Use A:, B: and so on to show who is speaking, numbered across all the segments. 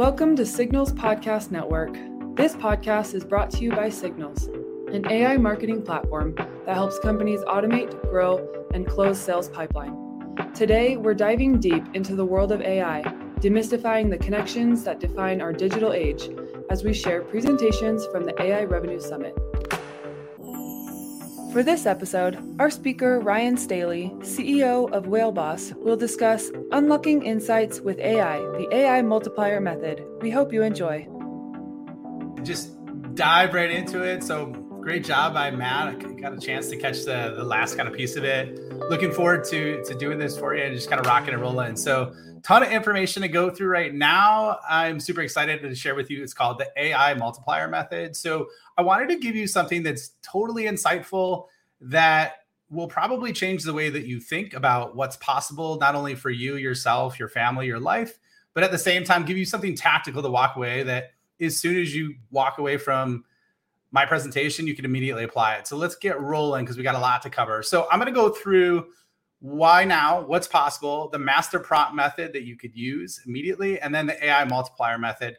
A: Welcome to Signals Podcast Network. This podcast is brought to you by Signals, an AI marketing platform that helps companies automate, grow, and close sales pipeline. Today, we're diving deep into the world of AI, demystifying the connections that define our digital age as we share presentations from the AI Revenue Summit. For this episode, our speaker, Ryan Staley, CEO of WhaleBoss, will discuss unlocking insights with AI, the AI multiplier method. We hope you enjoy.
B: Just dive right into it. So, great job by Matt. I got a chance to catch the, the last kind of piece of it. Looking forward to, to doing this for you and just kind of rocking and rolling. So, ton of information to go through right now. I'm super excited to share with you. It's called the AI multiplier method. So I wanted to give you something that's totally insightful that will probably change the way that you think about what's possible, not only for you, yourself, your family, your life, but at the same time, give you something tactical to walk away that as soon as you walk away from my presentation, you can immediately apply it. So let's get rolling because we got a lot to cover. So I'm going to go through why now, what's possible, the master prompt method that you could use immediately, and then the AI multiplier method,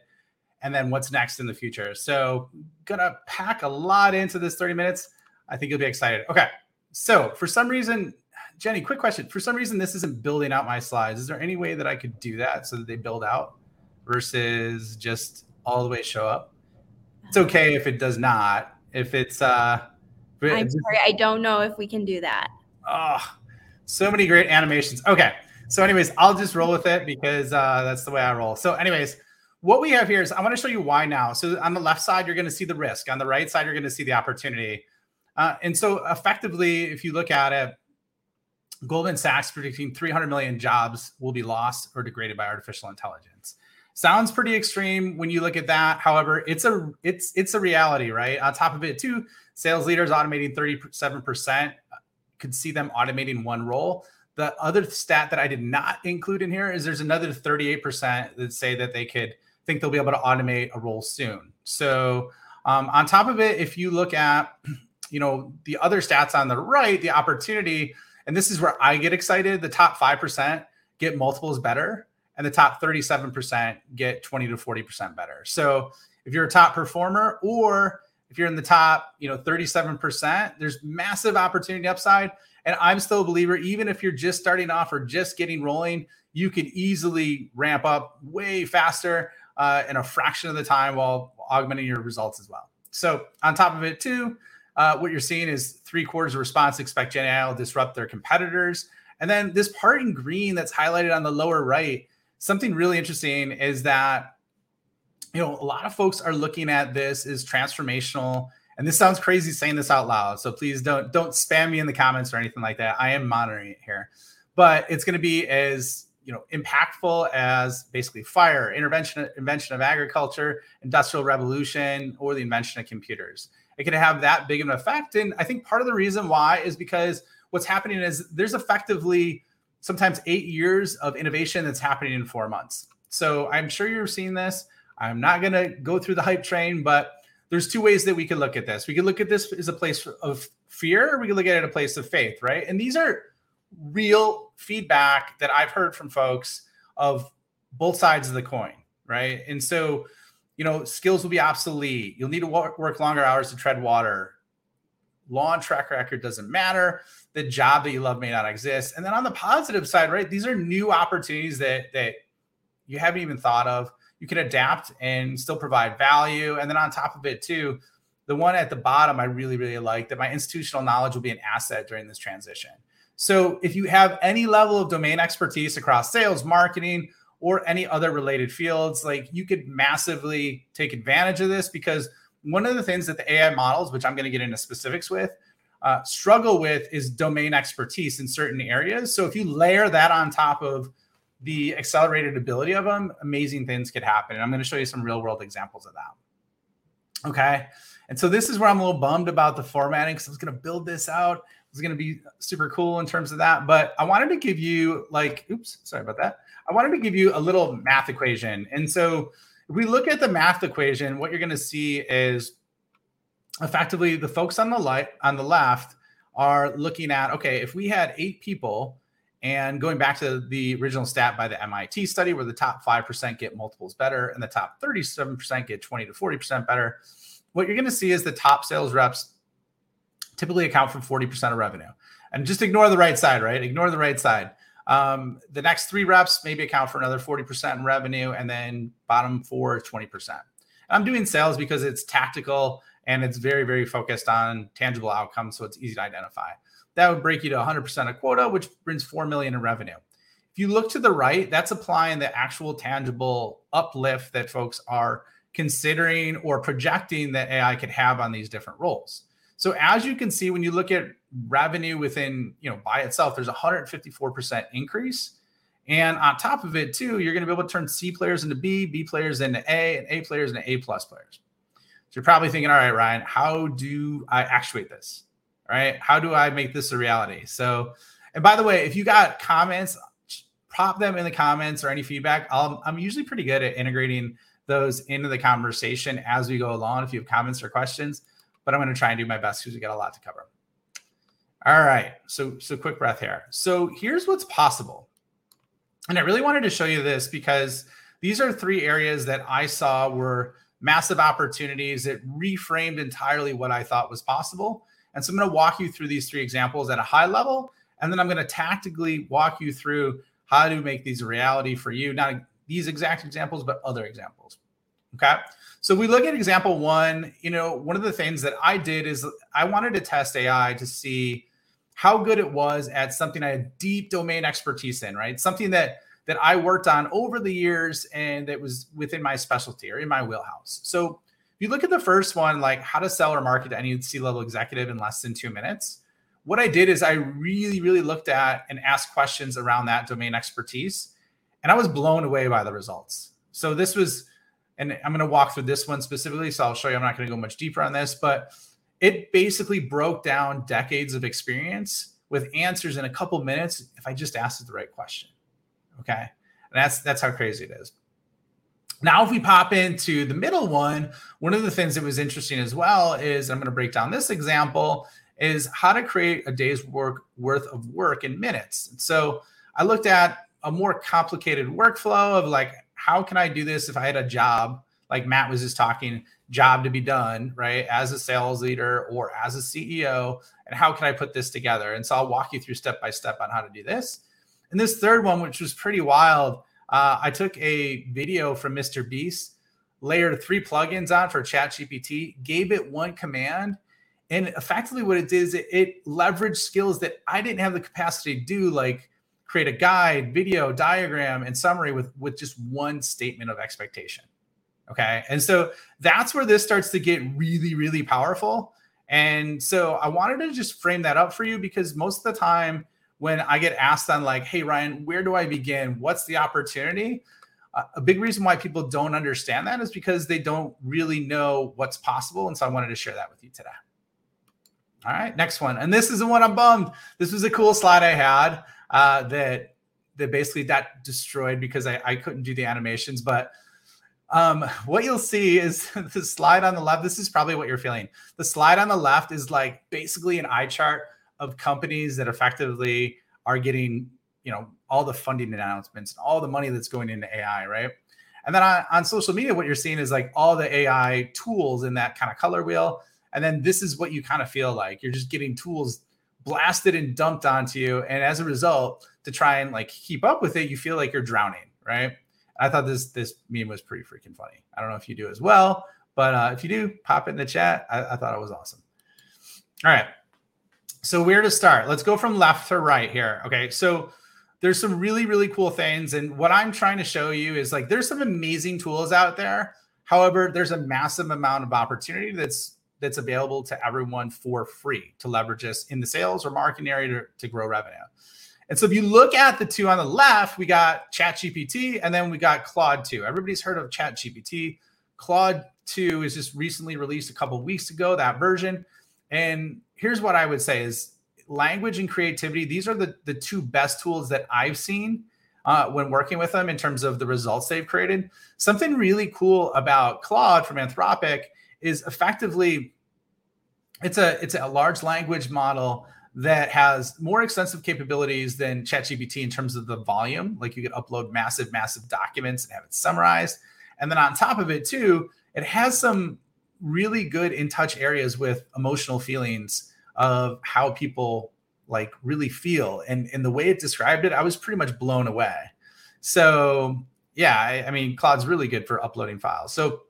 B: and then what's next in the future. So, gonna pack a lot into this 30 minutes. I think you'll be excited. Okay. So, for some reason, Jenny, quick question. For some reason, this isn't building out my slides. Is there any way that I could do that so that they build out versus just all the way show up? It's okay if it does not. If it's, uh,
C: I'm sorry, I don't know if we can do that.
B: Oh, so many great animations. Okay. So, anyways, I'll just roll with it because uh, that's the way I roll. So, anyways, what we have here is I want to show you why now. So, on the left side, you're going to see the risk. On the right side, you're going to see the opportunity. Uh, and so, effectively, if you look at it, Goldman Sachs predicting 300 million jobs will be lost or degraded by artificial intelligence. Sounds pretty extreme when you look at that. However, it's a it's it's a reality, right? On top of it, too, sales leaders automating 37 percent could see them automating one role. The other stat that I did not include in here is there's another 38% that say that they could think they'll be able to automate a role soon. So um, on top of it, if you look at you know the other stats on the right, the opportunity, and this is where I get excited. The top five percent get multiples better, and the top 37% get 20 to 40% better. So if you're a top performer or if you're in the top, you know, 37%, there's massive opportunity upside. And I'm still a believer, even if you're just starting off or just getting rolling, you can easily ramp up way faster uh, in a fraction of the time while augmenting your results as well. So, on top of it, too, uh, what you're seeing is three quarters of response expect Gen AI will disrupt their competitors. And then this part in green that's highlighted on the lower right, something really interesting is that you know, a lot of folks are looking at this as transformational. And this sounds crazy saying this out loud. So please don't don't spam me in the comments or anything like that. I am monitoring it here. But it's going to be as you know impactful as basically fire, intervention, invention of agriculture, industrial revolution, or the invention of computers. It can have that big of an effect. And I think part of the reason why is because what's happening is there's effectively sometimes eight years of innovation that's happening in four months. So I'm sure you're seeing this. I'm not going to go through the hype train, but there's two ways that we could look at this. We could look at this as a place of fear, or we could look at it a place of faith, right? And these are real feedback that I've heard from folks of both sides of the coin, right? And so, you know, skills will be obsolete. You'll need to work longer hours to tread water. Law and track record doesn't matter. The job that you love may not exist. And then on the positive side, right, these are new opportunities that that you haven't even thought of you can adapt and still provide value. And then on top of it, too, the one at the bottom I really, really like that my institutional knowledge will be an asset during this transition. So if you have any level of domain expertise across sales, marketing, or any other related fields, like you could massively take advantage of this because one of the things that the AI models, which I'm going to get into specifics with, uh, struggle with is domain expertise in certain areas. So if you layer that on top of the accelerated ability of them, amazing things could happen. And I'm going to show you some real world examples of that. Okay. And so this is where I'm a little bummed about the formatting because I was going to build this out. It was going to be super cool in terms of that. But I wanted to give you, like, oops, sorry about that. I wanted to give you a little math equation. And so if we look at the math equation, what you're going to see is effectively the folks on the light on the left are looking at okay, if we had eight people And going back to the original stat by the MIT study, where the top 5% get multiples better and the top 37% get 20 to 40% better, what you're going to see is the top sales reps typically account for 40% of revenue. And just ignore the right side, right? Ignore the right side. Um, the next three reps maybe account for another 40% in revenue, and then bottom four, 20%. And I'm doing sales because it's tactical and it's very, very focused on tangible outcomes. So it's easy to identify. That would break you to 100% of quota, which brings 4 million in revenue. If you look to the right, that's applying the actual tangible uplift that folks are considering or projecting that AI could have on these different roles. So as you can see, when you look at revenue within, you know, by itself, there's a 154% increase. And on top of it, too, you're going to be able to turn C players into B, B players into A, and A players into A plus players. So you're probably thinking, all right, Ryan, how do I actuate this? Right. How do I make this a reality? So, and by the way, if you got comments, pop them in the comments or any feedback. i i am usually pretty good at integrating those into the conversation as we go along. If you have comments or questions, but I'm going to try and do my best because we got a lot to cover. All right. So, so quick breath here. So here's what's possible. And I really wanted to show you this because these are three areas that I saw were massive opportunities that reframed entirely what I thought was possible. And so I'm going to walk you through these three examples at a high level. And then I'm going to tactically walk you through how to make these a reality for you. Not these exact examples, but other examples. Okay. So we look at example one, you know, one of the things that I did is I wanted to test AI to see how good it was at something I had deep domain expertise in, right? Something that that I worked on over the years and that was within my specialty or in my wheelhouse. So you look at the first one, like how to sell or market to any C-level executive in less than two minutes, what I did is I really, really looked at and asked questions around that domain expertise. And I was blown away by the results. So this was and I'm going to walk through this one specifically. So I'll show you. I'm not going to go much deeper on this, but it basically broke down decades of experience with answers in a couple minutes if I just asked it the right question. Okay, and that's that's how crazy it is. Now, if we pop into the middle one, one of the things that was interesting as well is I'm going to break down this example is how to create a day's work worth of work in minutes. So I looked at a more complicated workflow of like how can I do this if I had a job, like Matt was just talking, job to be done, right? As a sales leader or as a CEO, and how can I put this together? And so I'll walk you through step by step on how to do this. And this third one, which was pretty wild, uh, I took a video from Mr. Beast, layered three plugins on for ChatGPT, gave it one command, and effectively what it did is it, it leveraged skills that I didn't have the capacity to do, like create a guide, video, diagram, and summary with with just one statement of expectation. Okay. And so that's where this starts to get really, really powerful. And so I wanted to just frame that up for you because most of the time when I get asked on, like, hey, Ryan, where do I begin? What's the opportunity? Uh, a big reason why people don't understand that is because they don't really know what's possible. And so I wanted to share that with you today. All right, next one. And this is the one I'm bummed. This was a cool slide I had uh, that that basically got destroyed because I, I couldn't do the animations. But um, what you'll see is the slide on the left. This is probably what you're feeling. The slide on the left is like basically an eye chart of companies that effectively are getting, you know, all the funding announcements, and all the money that's going into AI, right? And then on, on social media, what you're seeing is like all the AI tools in that kind of color wheel. And then this is what you kind of feel like. You're just getting tools blasted and dumped onto you. And as a result, to try and like keep up with it, you feel like you're drowning, right? I thought this this meme was pretty freaking funny. I don't know if you do as well, but uh, if you do, pop it in the chat. I, I thought it was awesome. All right. So where to start? Let's go from left to right here. Okay. So there's some really, really cool things. And what I'm trying to show you is like there's some amazing tools out there. However, there's a massive amount of opportunity that's that's available to everyone for free to leverage this in the sales or marketing area to, to grow revenue. And so if you look at the two on the left, we got ChatGPT and then we got Claude 2. Everybody's heard of ChatGPT. Claude 2 is just recently released a couple weeks ago, that version. And here's what I would say is language and creativity, these are the, the two best tools that I've seen uh, when working with them in terms of the results they've created. Something really cool about Claude from Anthropic is effectively it's a it's a large language model that has more extensive capabilities than ChatGPT in terms of the volume. Like you could upload massive, massive documents and have it summarized. And then on top of it, too, it has some really good in touch areas with emotional feelings of how people like really feel. And, and the way it described it, I was pretty much blown away. So, yeah, I, I mean, Claude's really good for uploading files. So,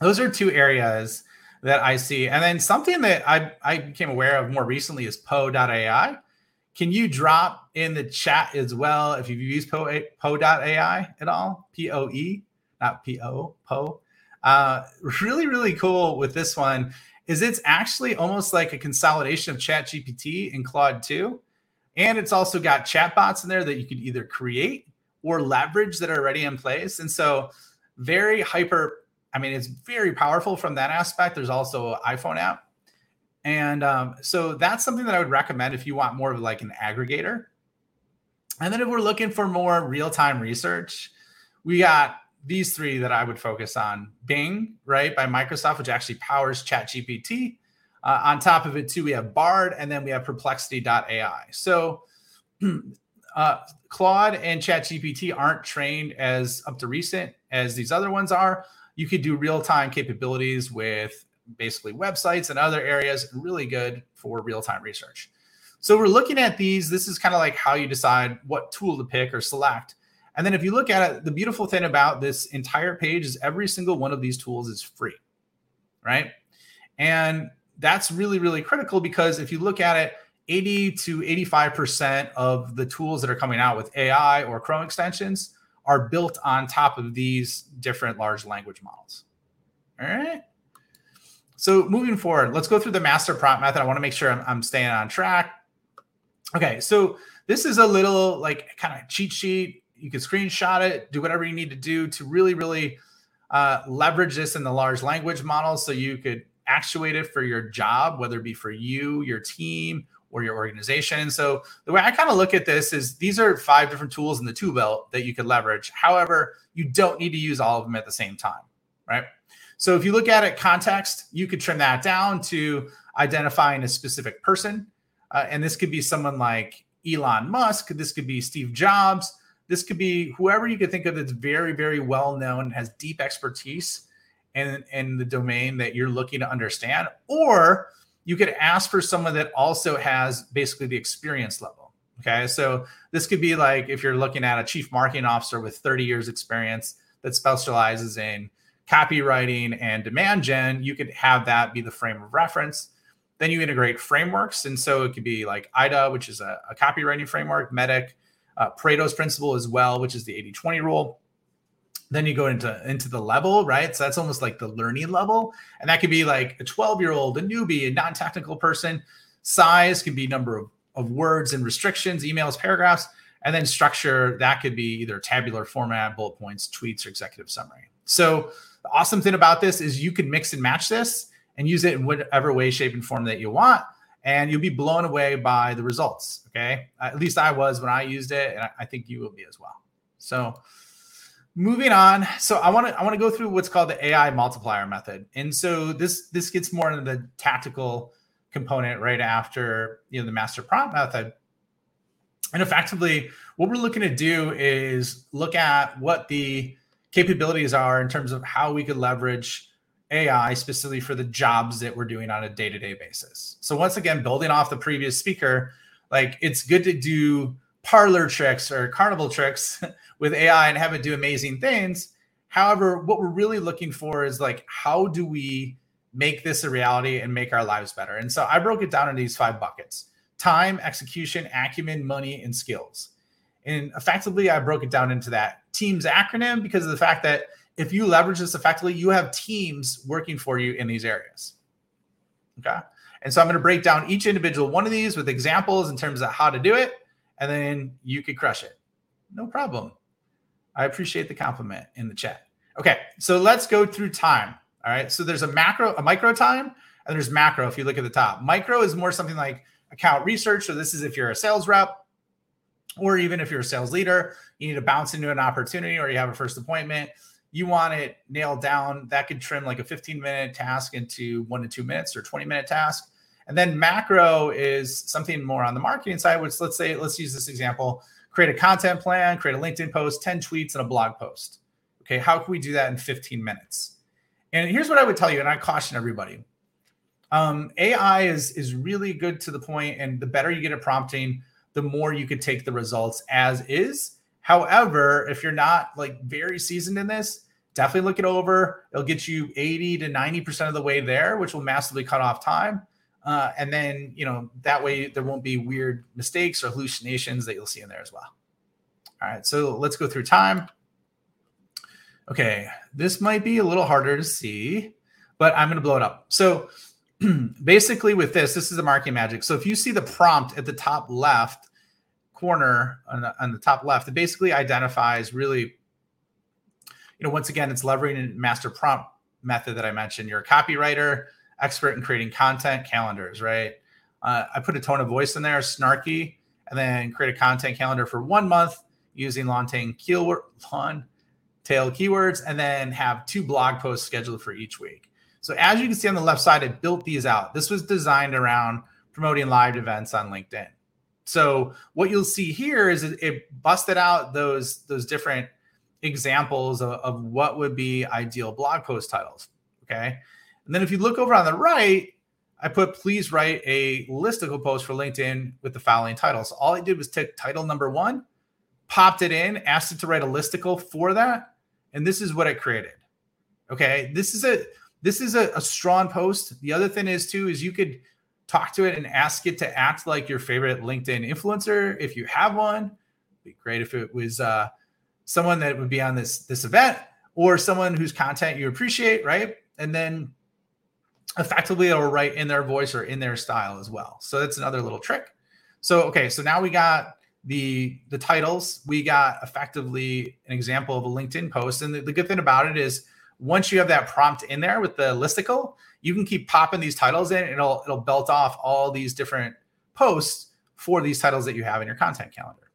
B: those are two areas that I see. And then something that I, I became aware of more recently is Poe.ai. Can you drop in the chat as well if you've used Poe, Poe.ai at all? P O E, not P O, Poe. Uh, really, really cool with this one is it's actually almost like a consolidation of Chat GPT and Claude 2. And it's also got chatbots in there that you could either create or leverage that are already in place. And so, very hyper I mean, it's very powerful from that aspect. There's also an iPhone app. And um, so that's something that I would recommend if you want more of like an aggregator. And then if we're looking for more real time research, we got these three that I would focus on Bing, right, by Microsoft, which actually powers ChatGPT. Uh, on top of it, too, we have Bard and then we have Perplexity.ai. So uh, Claude and ChatGPT aren't trained as up to recent as these other ones are you could do real time capabilities with basically websites and other areas, really good for real time research. So we're looking at these. This is kind of like how you decide what tool to pick or select. And then if you look at it, the beautiful thing about this entire page is every single one of these tools is free, right? And that's really, really critical because if you look at it, 80 to 85% of the tools that are coming out with AI or Chrome extensions are built on top of these different large language models. All right. So moving forward, let's go through the master prompt method. I want to make sure I'm, I'm staying on track. Okay, so this is a little like kind of cheat sheet. You can screenshot it, do whatever you need to do to really, really uh, leverage this in the large language model so you could actuate it for your job, whether it be for you, your team, or your organization. And so the way I kind of look at this is these are five different tools in the tool belt that you could leverage. However, you don't need to use all of them at the same time, right? So if you look at it context, you could trim that down to identifying a specific person. Uh, and this could be someone like Elon Musk. This could be Steve Jobs. This could be whoever you could think of that's very, very well known has deep expertise in, in the domain that you're looking to understand. Or you could ask for someone that also has basically the experience level. Okay. So this could be like if you're looking at a chief marketing officer with 30 years experience that specializes in copywriting and demand gen, you could have that be the frame of reference. Then you integrate frameworks. And so it could be like AIDA, which is a, a copywriting framework, MEDDIC, uh, Pareto's principle as well, which is the 80 20 rule. Then you go into into the level right? So that's almost like the learning level. And that could be like a 12 year old a newbie a non-technical person. Size can be number of, of words and restrictions emails paragraphs. And then structure that could be either tabular format bullet points tweets or executive summary. So the awesome thing about this is you can mix and match this and use it in whatever way shape and form that you want and you'll be blown away by the results okay? At least i was when i used it and i think you will be as well. So moving on. So i want to i want to go through what's called the ai multiplier method. And so this this gets more into the tactical component right after you know the master prompt method. And effectively what we're looking to do is look at what the capabilities are in terms of how we could leverage ai specifically for the jobs that we're doing on a day-to-day basis so once again building off the previous speaker like it's good to do parlor tricks or carnival tricks with AI and have it do amazing things. However, what we're really looking for is like, how do we make this a reality and make our lives better? And so I broke it down into these five buckets time, execution, acumen, money, and skills. And effectively, I broke it down into that teams acronym because of the fact that if you leverage this effectively, you have teams working for you in these areas. Okay. And so I'm going to break down each individual one of these with examples in terms of how to do it, and then you could crush it. No problem. I appreciate the compliment in the chat. Okay, so let's go through time. All right, so there's a macro, a micro time, and there's macro. If you look at the top, micro is more something like account research. So this is if you're a sales rep, or even if you're a sales leader, you need to bounce into an opportunity, or you have a first appointment. You want it nailed down. That could trim like a 15 minute task into one to two minutes or 20 minute task. And then macro is something more on the marketing side, which let's say, let's use this example create a content plan, create a LinkedIn post, 10 tweets, and a blog post. Okay, how can we do that in 15 minutes? And here's what I would tell you, and I caution everybody. Um, AI is is really good to the point, and the better you get at prompting, the more you could take the results as is. However, if you're not like very seasoned in this, definitely look it over. It'll get you 80 to 90% of the way there, which will massively cut off time. Uh, and then, you know, that way there won't be weird mistakes or hallucinations that you'll see in there as well. All right, so let's go through time. Okay, this might be a little harder to see, but I'm going to blow it up. So basically, with this, this is the marketing magic. So if you see the prompt at the top left corner on the, on the top left, it basically identifies really, you know, once again, it's leveraging a master prompt method that I mentioned. You're a copywriter expert in creating content calendars, right? Uh, I put a tone of voice in there, snarky, and then create a content calendar for one month using long tail long tail keywords, and then have two blog posts scheduled for each week. So as you can see on the left side, it built these out. This was designed around promoting live events on LinkedIn. So what you'll see here is it busted out those those different examples of, of what would be ideal blog post titles. Okay. And then if you look over on the right, I put please write a listicle post for LinkedIn with the following titles. So all I did was take title number one, popped it in, asked it to write a listicle for that, and this is what it created. Okay, this is a this is a, a strong post. The other thing is too is you could talk to it and ask it to act like your favorite LinkedIn influencer if you have one. It'd be great if it was uh, someone that would be on this this event or someone whose content you appreciate, right? And then effectively it'll write in their voice or in their style as well. So that's another little trick. So okay, so now we got the the titles. We got effectively an example of a LinkedIn post, and the, the good thing about it is once you have that prompt in there with the listicle, you can keep popping these titles in, and it'll it'll belt off all these different posts for these titles that you have in your content calendar.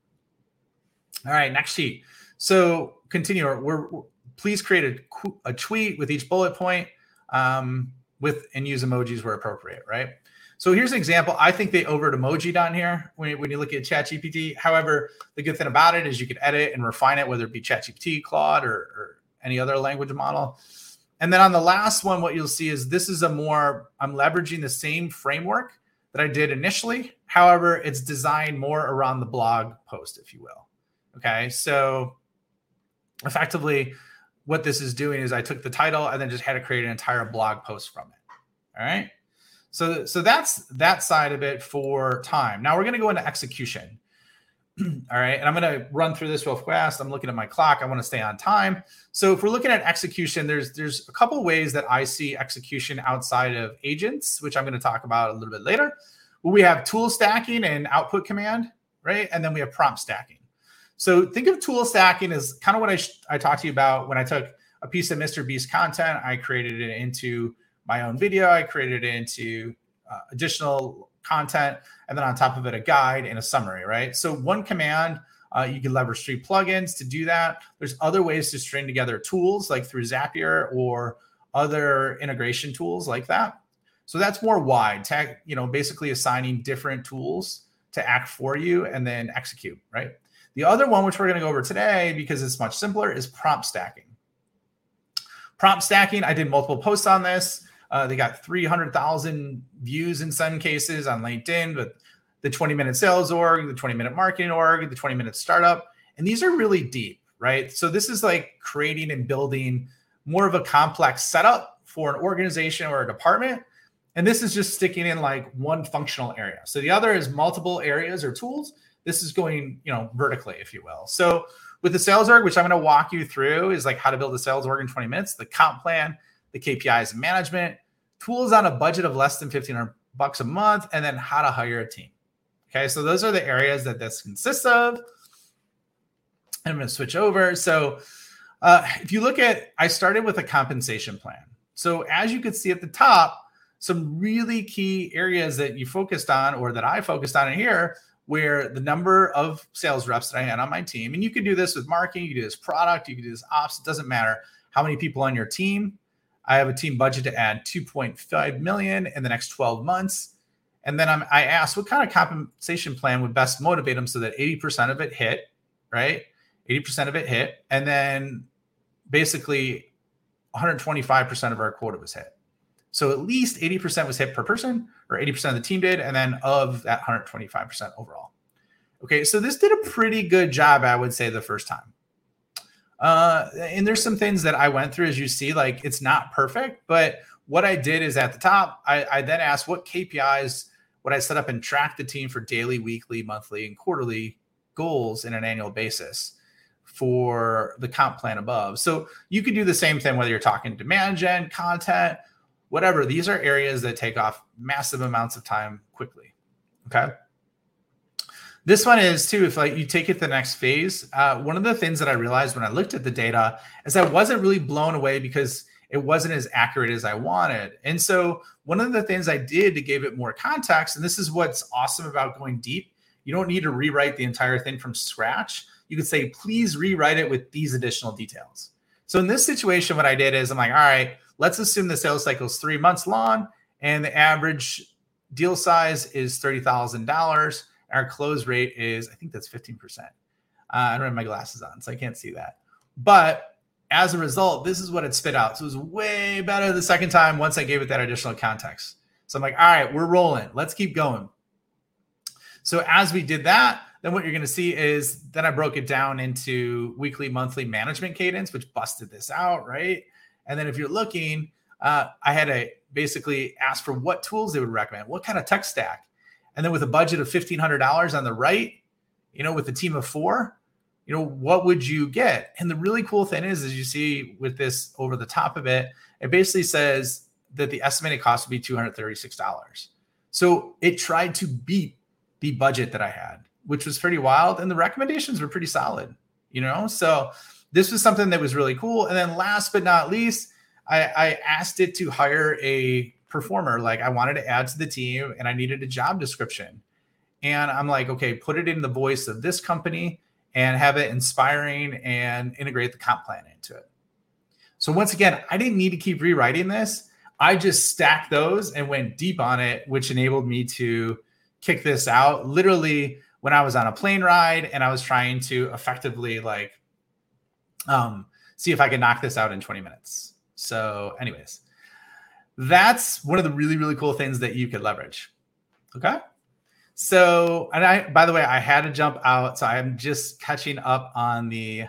B: All right, next sheet. So continue. We're, we're please create a, a tweet with each bullet point. Um, with and use emojis where appropriate, right? So here's an example. I think they over emoji down here when, when you look at ChatGPT. However, the good thing about it is you can edit and refine it, whether it be ChatGPT, Claude, or, or any other language model. And then on the last one, what you'll see is this is a more, I'm leveraging the same framework that I did initially. However, it's designed more around the blog post, if you will. Okay. So effectively, what this is doing is I took the title and then just had to create an entire blog post from it. All right. So, so that's that side of it for time. Now we're going to go into execution. All right. And I'm going to run through this real fast. I'm looking at my clock. I want to stay on time. So if we're looking at execution, there's there's a couple ways that I see execution outside of agents, which I'm going to talk about a little bit later. we have tool stacking and output command, right? And then we have prompt stacking. So think of tool stacking as kind of what I, sh- I talked to you about when I took a piece of Mr. Beast content, I created it into my own video, I created it into uh, additional content, and then on top of it, a guide and a summary, right? So one command, uh, you can leverage three plugins to do that. There's other ways to string together tools like through Zapier or other integration tools like that. So that's more wide, tag, you know, basically assigning different tools to act for you and then execute, right? The other one, which we're going to go over today because it's much simpler, is prompt stacking. Prompt stacking, I did multiple posts on this. Uh, they got 300,000 views in some cases on LinkedIn, but the 20 minute sales org, the 20 minute marketing org, the 20 minute startup. And these are really deep, right? So this is like creating and building more of a complex setup for an organization or a department. And this is just sticking in like one functional area. So the other is multiple areas or tools this is going, you know, vertically, if you will. So with the sales org, which I'm going to walk you through, is like how to build a sales org in 20 minutes, the comp plan, the KPIs and management, tools on a budget of less than 1500 bucks a month, and then how to hire a team. Okay, so those are the areas that this consists of. I'm going to switch over. So uh, if you look at, I started with a compensation plan. So as you can see at the top, some really key areas that you focused on or that I focused on in here where the number of sales reps that I had on my team, and you could do this with marketing, you could do this product, you could do this ops, it doesn't matter how many people on your team. I have a team budget to add 2.5 million in the next 12 months. And then I'm, I asked what kind of compensation plan would best motivate them so that 80% of it hit, right? 80% of it hit. And then basically 125% of our quota was hit. So at least 80% was hit per person, or 80% of the team did. And then of that 125% overall. Okay, so this did a pretty good job, I would say, the first time. Uh, and there's some things that I went through, as you see, like it's not perfect, but what I did is at the top, I, I then asked what KPIs would I set up and track the team for daily, weekly, monthly, and quarterly goals in an annual basis for the comp plan above. So you could do the same thing whether you're talking demand gen, content, whatever. These are areas that take off massive amounts of time quickly. Okay. This one is too, if like you take it the next phase, uh, one of the things that I realized when I looked at the data is I wasn't really blown away because it wasn't as accurate as I wanted. And so one of the things I did to give it more context, and this is what's awesome about going deep, you don't need to rewrite the entire thing from scratch. You could say, please rewrite it with these additional details. So in this situation, what I did is I'm like, all right, let's assume the sales cycle is three months long and the average deal size is $30,000 our close rate is, I think that's 15%. Uh, I don't have my glasses on, so I can't see that. But as a result, this is what it spit out. So it was way better the second time once I gave it that additional context. So I'm like, all right, we're rolling. Let's keep going. So as we did that, then what you're going to see is then I broke it down into weekly, monthly management cadence, which busted this out, right? And then if you're looking, uh, I had to basically ask for what tools they would recommend, what kind of tech stack. And then with a budget of $1,500 on the right, you know, with a team of four, you know, what would you get? And the really cool thing is, as you see with this over the top of it, it basically says that the estimated cost would be $236. So it tried to beat the budget that I had, which was pretty wild. And the recommendations were pretty solid, you know? So this was something that was really cool. And then last but not least, I, I asked it to hire a performer. Like I wanted to add to the team and I needed a job description. And I'm like, okay, put it in the voice of this company and have it inspiring and integrate the comp plan into it. So once again, I didn't need to keep rewriting this. I just stacked those and went deep on it, which enabled me to kick this out literally when I was on a plane ride and I was trying to effectively like um, see if I could knock this out in 20 minutes. So, anyways, that's one of the really, really cool things that you could leverage. Okay. So, and I, by the way, I had to jump out. So I'm just catching up on the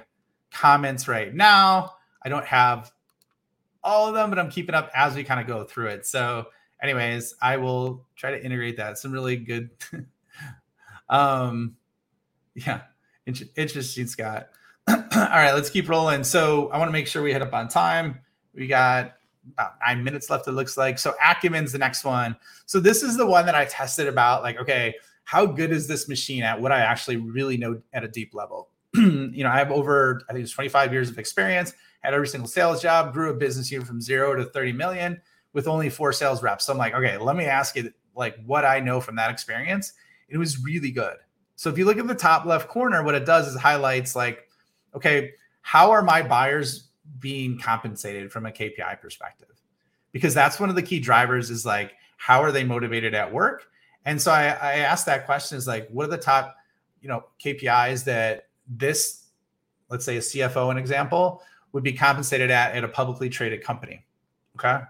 B: comments right now. I don't have all of them, but I'm keeping up as we kind of go through it. So, anyways, I will try to integrate that. Some really good, um, yeah, interesting, Scott. all right, let's keep rolling. So, I want to make sure we hit up on time. We got about nine minutes left, it looks like. So Acumen's the next one. So this is the one that I tested about like, okay, how good is this machine at what I actually really know at a deep level? you know, I have over, I think it's 25 years of experience, had every single sales job, grew a business unit from zero to 30 million with only four sales reps. So I'm like, okay, let me ask you like what I know from that experience. It was really good. So if you look at the top left corner, what it does is highlights like, okay, how are my buyers being compensated from a KPI perspective. Because that's one of the key drivers is like how are they motivated at work? And so I, I asked that question is like what are the top you know KPIs that this let's say a CFO an example would be compensated at at a publicly traded company okay?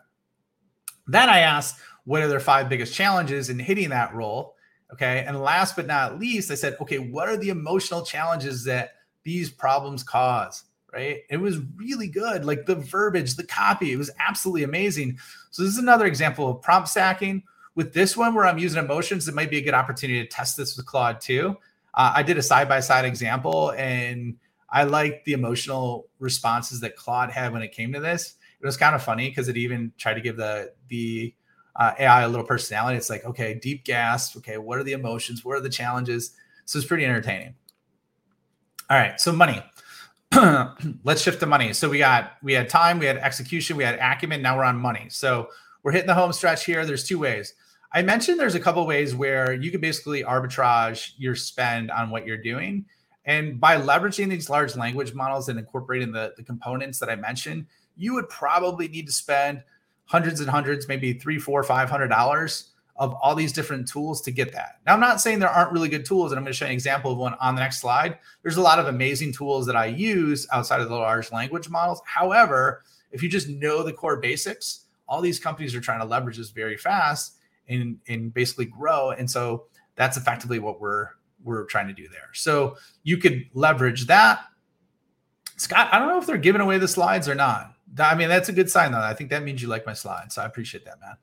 B: Then I asked what are their five biggest challenges in hitting that role okay? And last but not least I said okay what are the emotional challenges that these problems cause right? It was really good. Like the verbiage, the copy, it was absolutely amazing. So this is another example of prompt stacking. With this one, where I'm using emotions, it might be a good opportunity to test this with Claude too. Uh, I did a side by side example, and I liked the emotional responses that Claude had when it came to this. It was kind of funny because it even tried to give the the uh, AI a little personality. It's like, okay, deep gasp. Okay, what are the emotions? What are the challenges? So it's pretty entertaining. All right, so money. let's shift to money. So we got we had time, we had execution, we had acumen. Now we're on money. So we're hitting the home stretch here. There's two ways. I mentioned there's a couple ways where you can basically arbitrage your spend on what you're doing. And by leveraging these large language models and incorporating the, the components that I mentioned, you would probably need to spend hundreds and hundreds, maybe three, four, five hundred dollars of all these different tools to get that. Now, I'm not saying there aren't really good tools, and I'm going to show you an example of one on the next slide. There's a lot of amazing tools that I use outside of the large language models. However, if you just know the core basics, all these companies are trying to leverage this very fast and, and basically grow. And so that's effectively what we're we're trying to do there. So you could leverage that. Scott, I don't know if they're giving away the slides or not. I mean, that's a good sign though. I think that means you like my slides. So I appreciate that, man.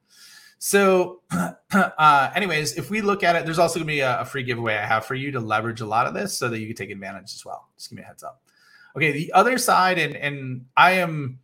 B: So, uh, anyways, if we look at it, there's also gonna be a, a, free giveaway I have for you to leverage a lot of this so that you can take advantage as well. Just give me a heads up. Okay, the other side, and and I am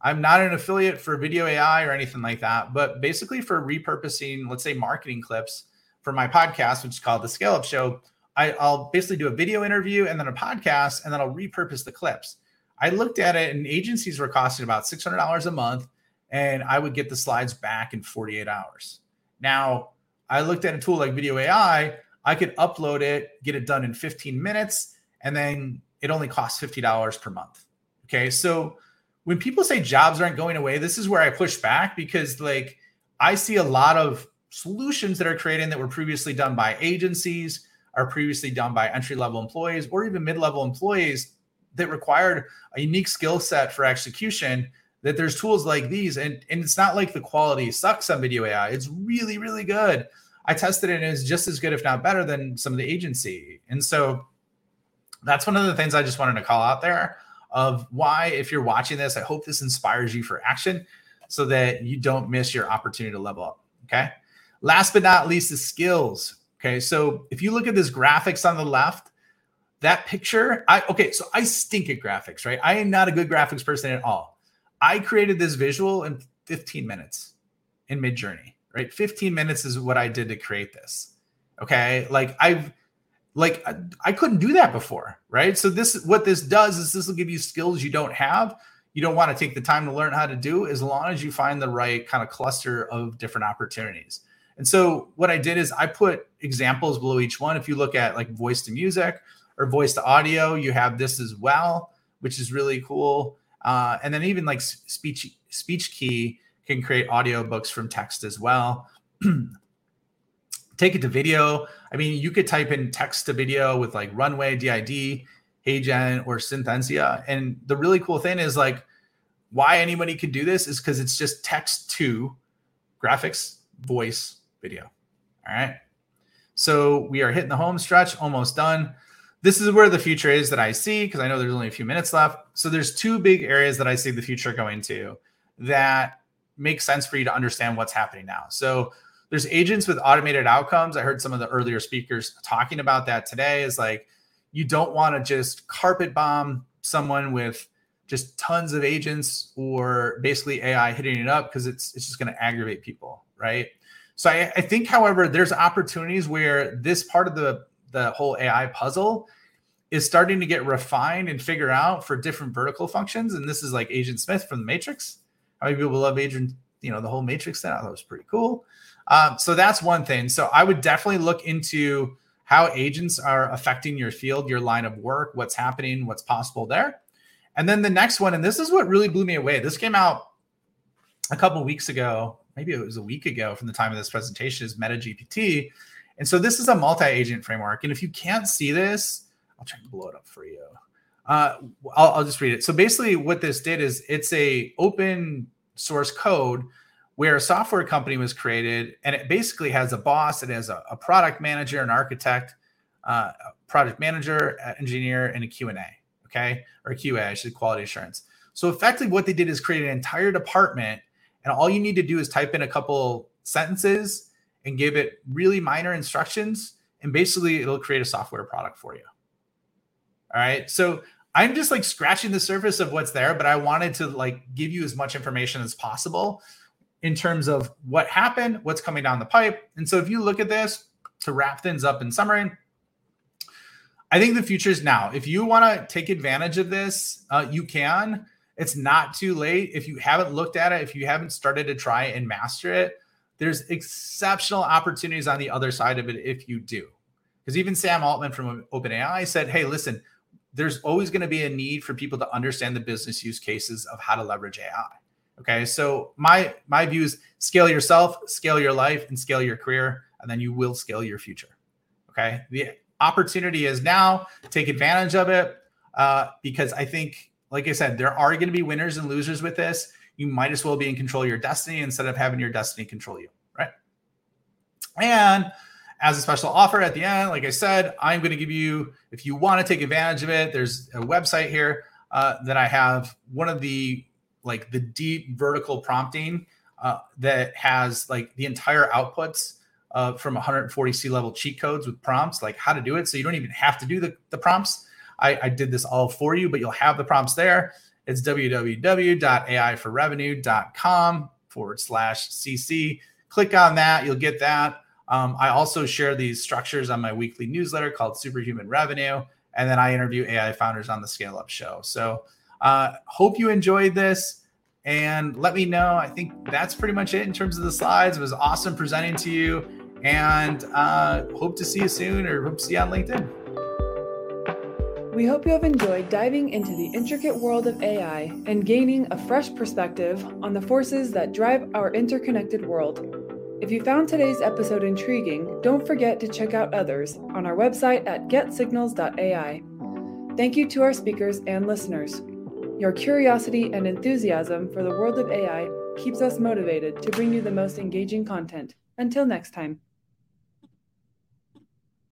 B: I'm not an affiliate for Vidyo.ai or anything like that, but basically for repurposing, let's say marketing clips for my podcast, which is called the Scale Up Show. I, I'll basically do a video interview and then a podcast, and then I'll repurpose the clips. I looked at it, and agencies were costing about $600 a month and I would get the slides back in 48 hours. Now, I looked at a tool like Vidyo.ai, I could upload it, get it done in 15 minutes, and then it only costs $50 per month. Okay. So when people say jobs aren't going away, this is where I push back because, like, I see a lot of solutions that are created that were previously done by agencies, are previously done by entry level employees, or even mid level employees that required a unique skill set for execution that there's tools like these and, and it's not like the quality sucks on Vidyo.ai. It's really, really good. I tested it and it's just as good, if not better, than some of the agency. And so that's one of the things I just wanted to call out there of why, if you're watching this, I hope this inspires you for action so that you don't miss your opportunity to level up. Okay. Last but not least, the skills. Okay. So if you look at this graphics on the left, that picture, I okay, so I stink at graphics, right? I am not a good graphics person at all. I created this visual in 15 minutes in Midjourney, right? 15 minutes is what I did to create this. Okay. Like I've, like I, I couldn't do that before, right? So this, what this does is this will give you skills you don't have. You don't want to take the time to learn how to do as long as you find the right kind of cluster of different opportunities. And so what I did is I put examples below each one. If you look at like voice to music or voice to audio, you have this as well, which is really cool. Uh, and then even like speech Speechki can create audiobooks from text as well. Take it to video. I mean, you could type in text to video with like Runway, D-ID, HeyGen, or Synthesia. And the really cool thing is like why anybody could do this is because it's just text to graphics, voice, video. All right. So we are hitting the home stretch, almost done this is where the future is that I see because I know there's only a few minutes left. So there's two big areas that I see the future going to that make sense for you to understand what's happening now. So there's agents with automated outcomes. I heard some of the earlier speakers talking about that today is like you don't want to just carpet bomb someone with just tons of agents or basically AI hitting it up because it's it's just going to aggravate people, right? So I, I think, however, there's opportunities where this part of the the whole AI puzzle is starting to get refined and figure out for different vertical functions. And this is like Agent Smith from the Matrix. How many people love Agent, you know, the whole Matrix thing? I thought was pretty cool. Um, so that's one thing. So I would definitely look into how agents are affecting your field, your line of work, what's happening, what's possible there. And then the next one, and this is what really blew me away. This came out a couple weeks ago, maybe it was a week ago from the time of this presentation, is MetaGPT. And so this is a multi-agent framework. And if you can't see this, I'll try to blow it up for you. Uh, I'll, I'll just read it. So basically, what this did is it's a open source code where a software company was created, and it basically has a boss. It has a, a product manager, an architect, uh, project manager, engineer, and a QA. Okay, or QA, I should quality assurance. So effectively, what they did is create an entire department, and all you need to do is type in a couple sentences and give it really minor instructions, and basically it'll create a software product for you. All right. So I'm just like scratching the surface of what's there, but I wanted to like give you as much information as possible in terms of what happened, what's coming down the pipe. And so if you look at this to wrap things up in summary, I think the future is now. If you want to take advantage of this, uh, you can. It's not too late. If you haven't looked at it, if you haven't started to try and master it, there's exceptional opportunities on the other side of it if you do. Because even Sam Altman from OpenAI said, hey, listen, there's always going to be a need for people to understand the business use cases of how to leverage AI. Okay, so my my view is scale yourself, scale your life, and scale your career, and then you will scale your future. Okay, the opportunity is now. Take advantage of it uh, because I think, like I said, there are going to be winners and losers with this. You might as well be in control of your destiny instead of having your destiny control you, right? And as a special offer at the end, like I said, I'm going to give you, if you want to take advantage of it, there's a website here uh, that I have one of the like the deep vertical prompting uh, that has like the entire outputs uh, from 140 C level cheat codes with prompts, like how to do it. So you don't even have to do the, the prompts. I, I did this all for you, but you'll have the prompts there. It's www.aiforrevenue.com forward slash CC. Click on that, you'll get that. Um, I also share these structures on my weekly newsletter called Superhuman Revenue. And then I interview AI founders on the Scale Up Show. So, uh, hope you enjoyed this and let me know. I think that's pretty much it in terms of the slides. It was awesome presenting to you and uh, hope to see you soon or hope to see you on LinkedIn.
A: We hope you have enjoyed diving into the intricate world of AI and gaining a fresh perspective on the forces that drive our interconnected world. If you found today's episode intriguing, don't forget to check out others on our website at getsignals.ai. Thank you to our speakers and listeners. Your curiosity and enthusiasm for the world of AI keeps us motivated to bring you the most engaging content. Until next time.